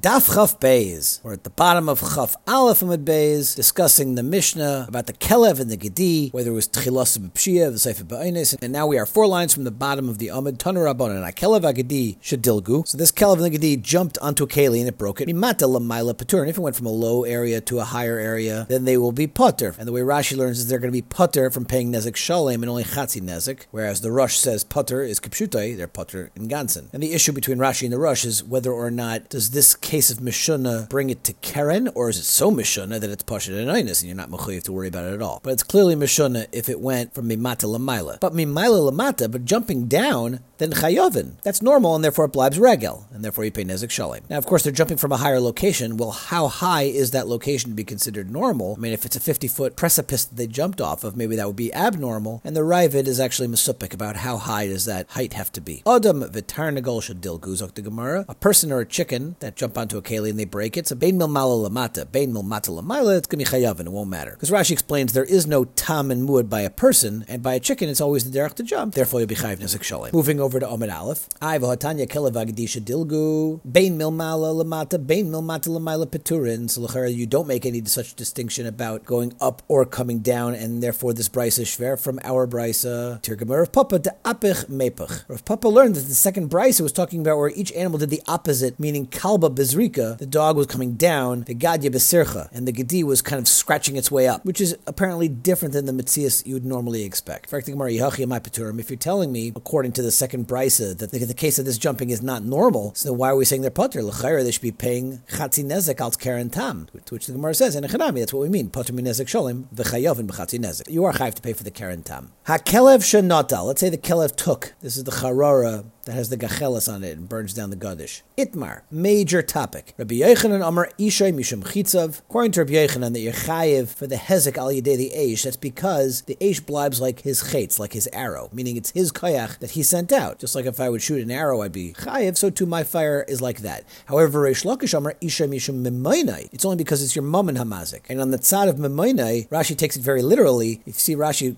Daf Chaf Beis. We're at the bottom of Chaf Aleph Amid Beis, discussing the Mishnah about the Kelev and the Gedi, whether it was Tchilas B'Pshia, the Sefer Ba'ines, and now we are four lines from the bottom of the Amid Tanur Rabban, and a Kelev Agedi Shadilgu. So this Kelev and the Gedi jumped onto a Keli and it broke it. Mimata Lamaila Patur. And if it went from a low area to a higher area, then they will be Putter. And the way Rashi learns is they're going to be Putter from paying Nezek Shalem and only Chatzi Nezek, whereas the Rosh says Putter is Kipshutai, they're Putter in Gansen. And the issue between Rashi and the Rosh is whether or not does this case of Mishuna bring it to Keren, or is it so Mishuna that it's Pashat and and you're not Mechuyev to worry about it at all? But it's clearly Mishuna if it went from Mimata Lamaila. But Mimaila Lamata, but jumping down, then Chayovin. That's normal, and therefore it blibes Regel, and therefore you pay Nezek Shalim. Now, of course, they're jumping from a higher location. Well, how high is that location to be considered normal? I mean, if it's a 50 foot precipice that they jumped off of, maybe that would be abnormal, and the Ravid is actually Mesupik about how high does that height have to be. Adam Vitarnagol Shadil Guzok the Gemara. A person or a chicken that jump onto a keli and they break it, so Bain Milmala Lamata, Bain Milmata Lamaila, it's going to be Chayavin, it won't matter. Because Rashi explains there is no Tam and Muad by a person, and by a chicken it's always the derech to jump, therefore you'll be Chayiv Nezek Shalim. Moving over to Omid Aleph. I Hatanya Kelevagdisha Dilgu, Bain Milmala Lamata, Bain Milmata Lamaila Peturin. So you don't make any such distinction about going up or coming down, and therefore this brisa is shver from our brisa. Tirgamur of Papa de Apich Mepach. Rav Papa learned that the second brisa was talking about where each animal did the opposite, meaning Kalba The dog was coming down, the Gadya Besircha, and the Gedi was kind of scratching its way up, which is apparently different than the Mitzias you would normally expect. If you're telling me, according to the second brisa, that the, the case of this jumping is not normal, so why are we saying they're putter? L'chayra, they should be paying chatzi nezek al karen tam, to which the Gemara says, in Echanami, that's what we mean, putter min nezek sholim, v'chayovin b'chatzi nezek. You are chayiv to pay for the karen tam. Ha-kelev shenotal, let's say the kelev took, this is the charara that has the gachelas on it and burns down the gadish. Itmar, major topic. Rabbi Yechanan Amar Ishay Mishum Chitzav. According to Rabbi Yechanan, that you're for the hezek al yedei the eish. That's because the eish blibes like his chetz, like his arrow, meaning it's his koyach that he sent out. Just like if I would shoot an arrow, I'd be chayiv. So too, my fire is like that. However, Reish Lakish Amar Ishay Mishum Mimoinai. It's only because it's your mum and hamazik. And on the tzad of Mimoinai, Rashi takes it very literally. If you see Rashi.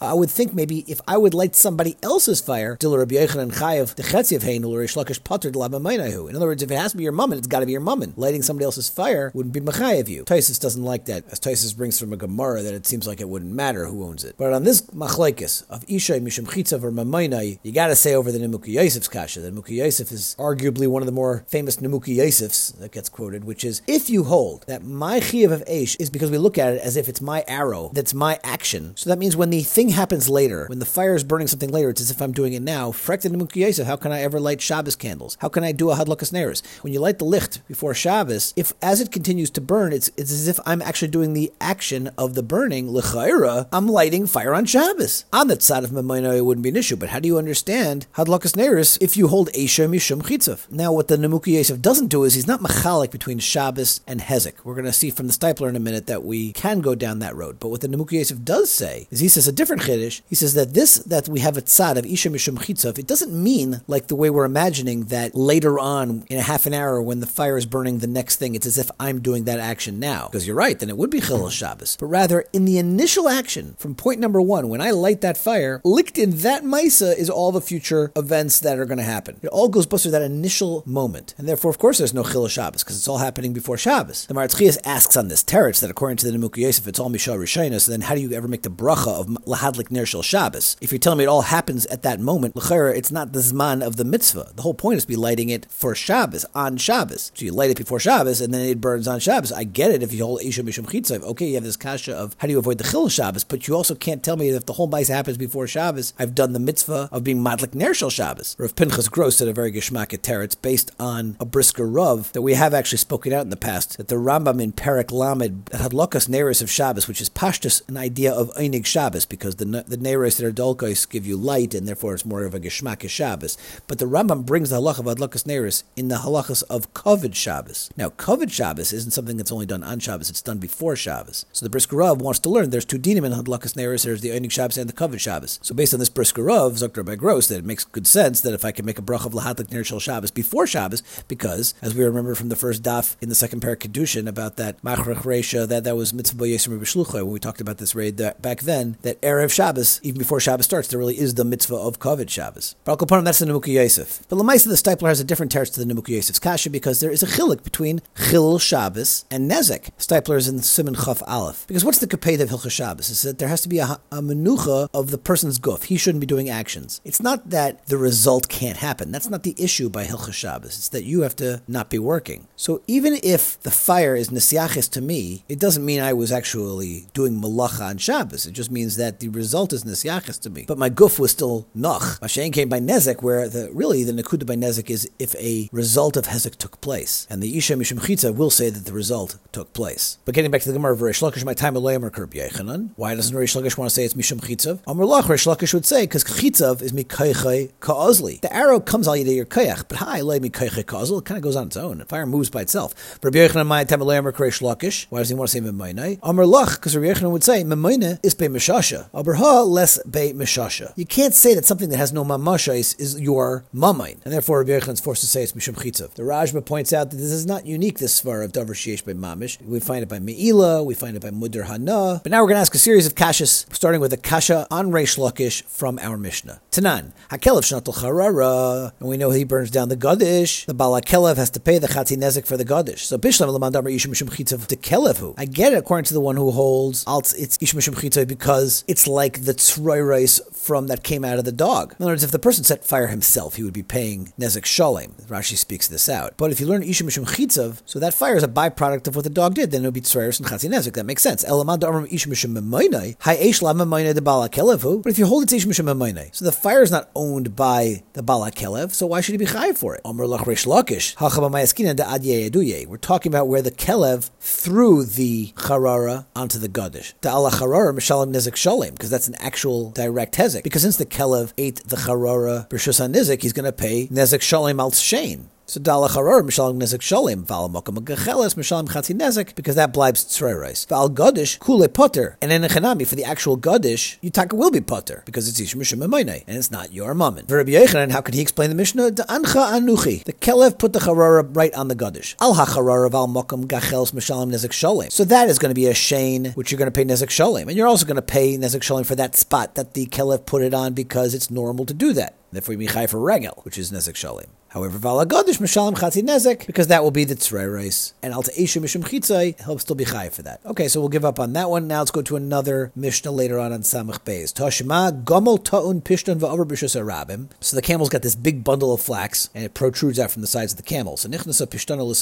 I would think maybe if I would light somebody else's fire, Dil Rabbi Yechanan Chayev, the Or In other words, if it has to be your mummin, it's got to be your mummin. Lighting somebody else's fire wouldn't be Machayev you. Taisus doesn't like that, as Taisus brings from a Gemara that it seems like it wouldn't matter who owns it. But on this Machlaikis of Ishay Mishum Chitzav or Mamainai, you got to say over the Nemuki Yosef's Kasha that Nemuki Yosef is arguably one of the more famous Nemuki Yosefs that gets quoted, which is if you hold that my Chiyav of Aish is because we look at it as if it's my arrow, that's my action. So that means when the thing happens later, when the fire is burning something later, it's as if I'm doing it now. Frekta Nemuki Yosef, how can I ever light Shabbos candles? How can I do a Hadlakas Neris? When you light the licht before Shabbos, if as it continues to burn, it's, it's as if I'm actually doing the action of the burning, L'chaira, I'm lighting fire on Shabbos. On that side of Mamayna, it wouldn't be an issue, but how do you understand Hadlakas Neris if you hold Esha Mishum Chitzav? Now, what the Nemuki Yosef doesn't do is he's not machalik between Shabbos and Hezek. We're going to see from the Steipler in a minute that we can go down that road. But what the Nemuki Yosef does say is he says a different Chiddush. He says that this, that we have a tzad of Isha Mishum Chitzav, it doesn't mean like the way we're imagining that later on in a half an hour when the fire is burning the next thing, it's as if I'm doing that action now. Because you're right, then it would be Chilul mm-hmm. Shabbos. But rather, in the initial action, from point number one, when I light that fire, licked in that Misa is all the future events that are going to happen. It all goes bust through that initial moment. And therefore, of course, there's no Chilul Shabbos, because it's all happening before Shabbos. The Maratchias asks on this teretz that according to the Nemuki Yosef, it's all Mishal Rishayna, so then how do you ever make the bracha of Lahadlik Ner Shel Shabbos? If you're telling me it all happens at that moment, l'chayra, it's not the zman of the mitzvah. The whole point is to be lighting it for Shabbos, on Shabbos. So you light it before Shabbos, and then it burns on Shabbos. I get it if you hold Isha Mishum Chitzav. Okay, you have this kasha of how do you avoid the Chil Shabbos, but you also can't tell me that if the whole mice happens before Shabbos, I've done the mitzvah of being Madlik Ner Shel Shabbos. Rav Pinchas Gross said a very geschmack teretz based on a brisker Rav that we have actually spoken out in the past, that the Rambam in Perek Lamed had Lokas Neris of Shabbos, which is Pashtus, an idea of Einig Shabbos, because the, the Neris that are Dolkos give you light, and therefore it's more of a Geschmack Shabbos. But the Rambam brings the halacha of Adlakas Neris in the halachas of Kovid Shabbos. Now, Kovid Shabbos isn't something that's only done on Shabbos, it's done before Shabbos. So the Brisker wants to learn there's two dinim in Hadlakas Neris, there's the Einig Shabbos and the Kovid Shabbos. So based on this Brisker Rav, by Gross, that it makes good sense that if I can make a brach of Lahadlik Ner Shel Shabbos before Shabbos, because as we remember from the first daf in the second parak Kedushin about that Machrach Reisha, that that was Mitzvah Yesim Shlucha, when we talked about this raid that back then, that Erev Shabbos, even before Shabbos starts, there really is the mitzvah of Kovid Shabbos. But that's the Yosef. But Lamaisa, the Steipler has a different teretz to the Yosef's kasha because there is a chilik between Chilul Shabbos and Nezek. Steipler is in Simon Chaf Aleph. Because what's the kaped of Hilchah Shabbos? Is that there has to be a, a menucha of the person's guf. He shouldn't be doing actions. It's not that the result can't happen. That's not the issue by Hilchah Shabbos. It's that you have to not be working. So even if the fire is nesiachis to me, it doesn't mean I was actually doing malacha on Shabbos. It just means that the result is nesiachis to me. But my guf was still noch. Mashain came by nezek, where the really the nakuda by Nezik is if a result of hezek took place, and the isha mishum chitza will say that the result took place. But getting back to the gemara of Reish Lakish, my time alayim or Kerb Yechanan. Why doesn't Reish Lakish want to say it's mishum chitzav? Amar lach Reish Lakish would say because chitzav is mikaychay kaozli. The arrow comes al your kayach, but hi lay mikaychay kaozl. It kind of goes on its own. The fire moves by itself. Rabbi Yechanan, my time alayim or Reish Lakish. Why does he want to say memayne? Amar lach because Rabbi Yechanan would say memayne is be mishasha. Aber ha less be mishasha. You can't say that something that has no mamasha is, is your mamain, and therefore Rabbi Yechanan is forced to say it's mishum chitzav. The Rajma points out that this is not unique. This svara of sheyesh by mamish. We find it by meila. We find it by mudar hana. But now we're going to ask a series of kashas, starting with a kasha on Reish Lakish from our Mishnah. Tanan hakelev shnatul charara, and we know he burns down the gadish. The balakelev has to pay the chatzi nezik for the gadish. So bishlam lamandamar ishim mishum chitzav kelevu. I get it according to the one who holds alt it's ishim mishum chitzav because it's like the tzroirais from that came out of the dog. In other words, if the person set fire himself, he would be paying nezek shalem. Rashi speaks this out. But if you learn ishim mishum chitzav, so that fire is a byproduct of what the dog did, then it would be tzroirais and chatzi nezek. That makes sense. Elamad amram mishum memoinai, hai eish de balakelevu. But if you hold it's ishim mishum memoinai, so the fire is not owned by the balakelev, so why should he be chayiv for it? Amr lach reish lakish, hachaba de adye. We're talking about where the kelev threw the charara onto the gadish. The ala charara mishalim nezek shalem, because that's an actual direct hezek. Because since the kelev ate the b'rshus nizik, he's going to pay nezek shalem al shein. So dala charor mishalim nezek sholim val mokum gecheles mishalim chatzi nezek because that blibes tzreirais. Val godish kule potter and in a chanami for the actual godish yutaka will be potter because it's ish mishum and it's not your mammon. Rabbi Yechanan, how could he explain the Mishnah? The ancha anuchi. The kelev put the charora right on the godish. Al hacharora val mokum gecheles mishalim nezek sholim. So that is going to be a shane which you're going to pay nezek sholim, and you're also going to pay nezek sholim for that spot that the kelev put it on because it's normal to do that. Therefore, you be for regel, which is nezek sholim. However, valagodish mishalim chatzi nezek because that will be the tzreirais, and alta isha mishum chitzai he'll still be chai for that. Okay, so we'll give up on that one. Now let's go to another mishnah later on on samach beis. Tashma gomel ta'un pishton va'over b'shus arabim. So the camel's got this big bundle of flax, and it protrudes out from the sides of the camel. So nichnasa chanus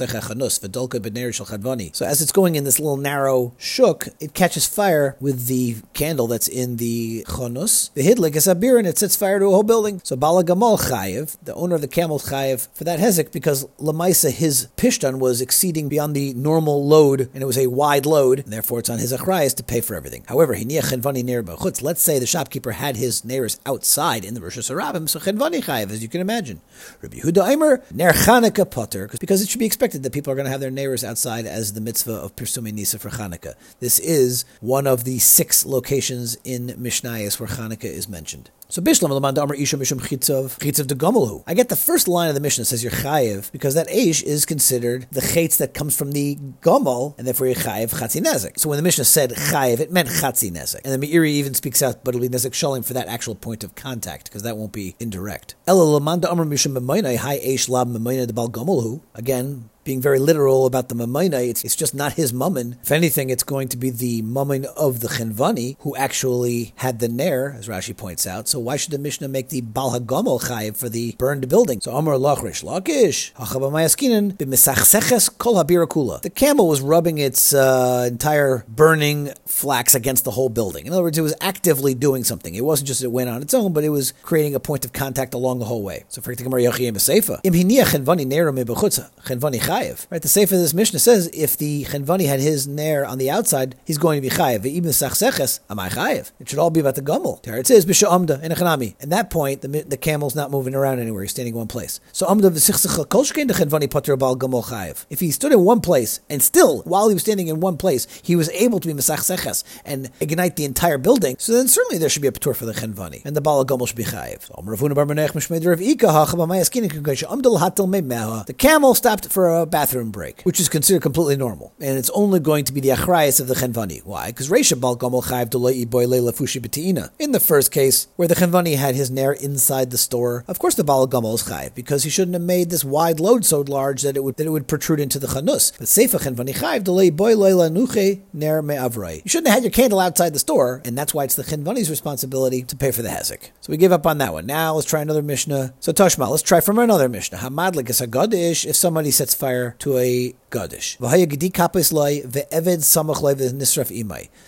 chadvani. So as it's going in this little narrow shuk, it catches fire with the candle that's in the chanus. The hidlik is a beer, and it sets fire to a whole building. So bala gamal chayiv, the owner of the camel chayiv for that hezek because lamaisa his pishtan was exceeding beyond the normal load and it was a wide load and therefore it's on his achrayas to pay for everything. However. Let's say the shopkeeper had his neighbors outside in the Rosh Hashanah, so chenvani chayiv as you can imagine. Rabbi Yehuda Eimer ner Chanukah potter because it should be expected that people are going to have their neighbors outside as the mitzvah of Pirsumi Nisa for Chanukah. This is one of the six locations in Mishnayos where Chanukah is mentioned. So Bishlam Lamand Amr Isha Mishum. I get the first line of the Mishnah says you're chayiv because that Aish is considered the chaytz that comes from the Gomel, and therefore you're chayiv Chatzi Nezek. So when the Mishnah said chayiv, it meant Chatzi Nezek. And the Meiri even speaks out, but it'll be Nezek Shalim for that actual point of contact, because that won't be indirect. Lamanda Amr Mishum Lab. Again, being very literal about the Mamaina, it's, it's just not his mummin. If anything, it's going to be the mummin of the Chenvani who actually had the Nair, as Rashi points out. So why should the Mishnah make the Bal Hagomel Chayiv for the burned building? So Amar Lachrish Lakish, Hachabamayaskinen, Bimisachseches Kol Habirakula. The camel was rubbing its uh, entire burning flax against the whole building. In other words, it was actively doing something. It wasn't just it went on its own, but it was creating a point of contact along the whole way. So for Gemara Yachiyim Seifa, Im Hiniach Chenvani Neiram Chenvani chayiv. Right, the sefer of this Mishnah says if the chenvani had his nair on the outside, he's going to be chayiv. Even sachseches, am I chayiv? It should all be about the gummel. There it says b'sha amda in a chanami. At that point, the, the camel's not moving around anywhere; he's standing in one place. So amda v'sichsecha kolshkein the chenvani pater bal gummel chayiv. If he stood in one place and still, while he was standing in one place, he was able to be mesachseches and ignite the entire building, so then certainly there should be a patur for the chenvani and the bal gummel should be chayiv. The camel stopped for a a bathroom break, which is considered completely normal. And it's only going to be the achrayas of the chenvani. Why? Because Reisha Bal Chayv Dolei Boy Leila Fushi Betina. In the first case, where the chenvani had his nair inside the store, of course the Bal is Chayv, because he shouldn't have made this wide load so large that it would that it would protrude into the chanus. But Seifa chenvani Chayv Dolei Boy Nuche Ner Me'avrai. You shouldn't have had your candle outside the store, and that's why it's the chenvani's responsibility to pay for the hezek. So we give up on that one. Now let's try another Mishnah. So Toshma, let's try from another Mishnah. Hamadlik is a gadish if somebody sets fire to a gadish.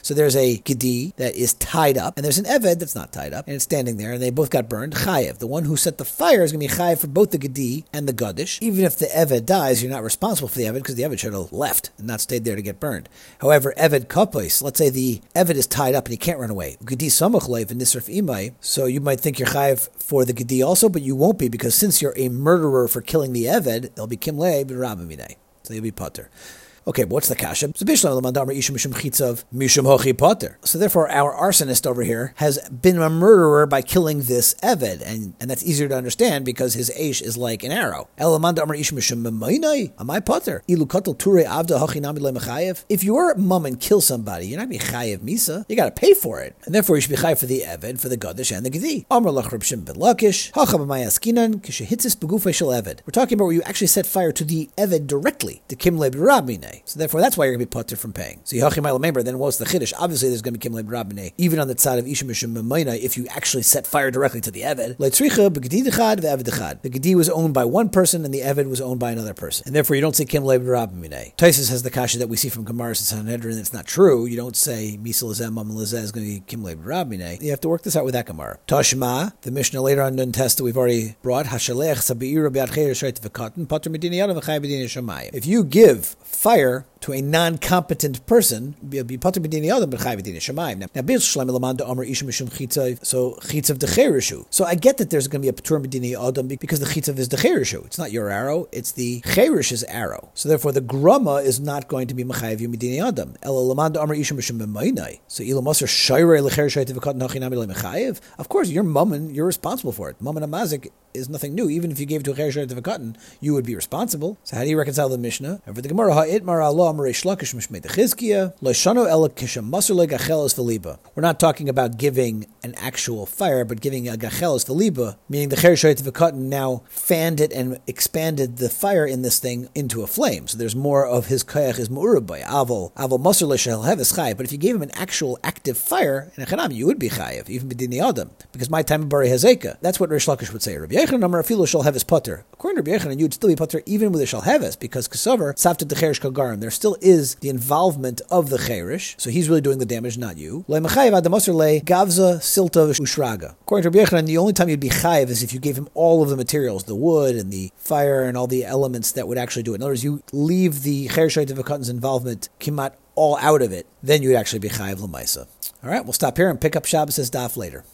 So there's a gedi that is tied up, and there's an eved that's not tied up, and it's standing there, and they both got burned. Chayev, the one who set the fire, is going to be chayev for both the gedi and the gadish. Even if the eved dies, you're not responsible for the eved because the eved should have left and not stayed there to get burned. However, eved kapos, let's say the eved is tied up and he can't run away. Gedi samach leiv and nisraf imay. So you might think you're chayev for the gedi also, but you won't be because since you're a murderer for killing the eved, they'll be kimlei b'rabamine. So you'll be potter. Okay, what's the kasha? So therefore, our arsonist over here has been a murderer by killing this Eved, and, and that's easier to understand because his Aish is like an arrow. If your mum and kill somebody, you're not be chayev misa. You got to pay for it, and therefore you should be chayev for the Eved, for the Gadish, and the Gedi. We're talking about where you actually set fire to the Eved directly, the Kimle Rabine. So therefore, that's why you're going to be putter from paying. So Yachim remember, then what's the Chiddush? Obviously, there's going to be Kimle Rabine, even on the side of Ishim Mishim if you actually set fire directly to the Eved. The Gedi was owned by one person, and the Eved was owned by another person. And therefore, you don't say Kimle Rabine. Taisus has the kasha that we see from Gemara and Sanhedrin. It's not true. You don't say Misal Lazem, is going to be Kimle Rabine. You have to work this out with that Gemara. Tashma, the Mishnah later on in test that we've already brought, Hashalech Sabi'ir Biad V'katan, Pater Medini Yadam V'chai Medini If you give fire to a non-competent person. Now, so chitzav decherishu. So I get that there's going to be a patur b'dini adam because the chitzav is decherishu. It's not your arrow, it's the cherish's arrow. So therefore, the grama is not going to be mechayiv yom b'dini adam. So ilam aser shayre lecherishayt v'kat nachinam mechayiv. Of course, you're you're responsible for it. Mummin amazik is nothing new. Even if you gave it to a cherishayt v'katan, you would be responsible. So how do you reconcile the Mishnah? And for the Gemara, ha'itmar Allah we're not talking about giving an actual fire, but giving a gachelas veliba, meaning the cherishoyt v'katan now fanned it and expanded the fire in this thing into a flame. So there's more of his kayach is mu'urabay, avol, avol masr l'shel heves chayiv. But if you gave him an actual active fire in a chanam, you would be chayiv, even b'dini adam, because my time of bari hazeka. That's what Rish Lakish would say. Rabbi Yechon number afilu potter. According to Rabbi Yechon, you'd still be potter even with a shel heves, because kasover savta the cherish kagarim. There still is the involvement of the cherish, so he's really doing the damage, not you. Gavza silta ushraga. According to Rabbi Yechanan, the only time you'd be chayiv is if you gave him all of the materials, the wood and the fire and all the elements that would actually do it. In other words, you leave the cherishayt of involvement kimat all out of it, then you would actually be chayiv lemaisa. All right, we'll stop here and pick up Shabbos' daf later.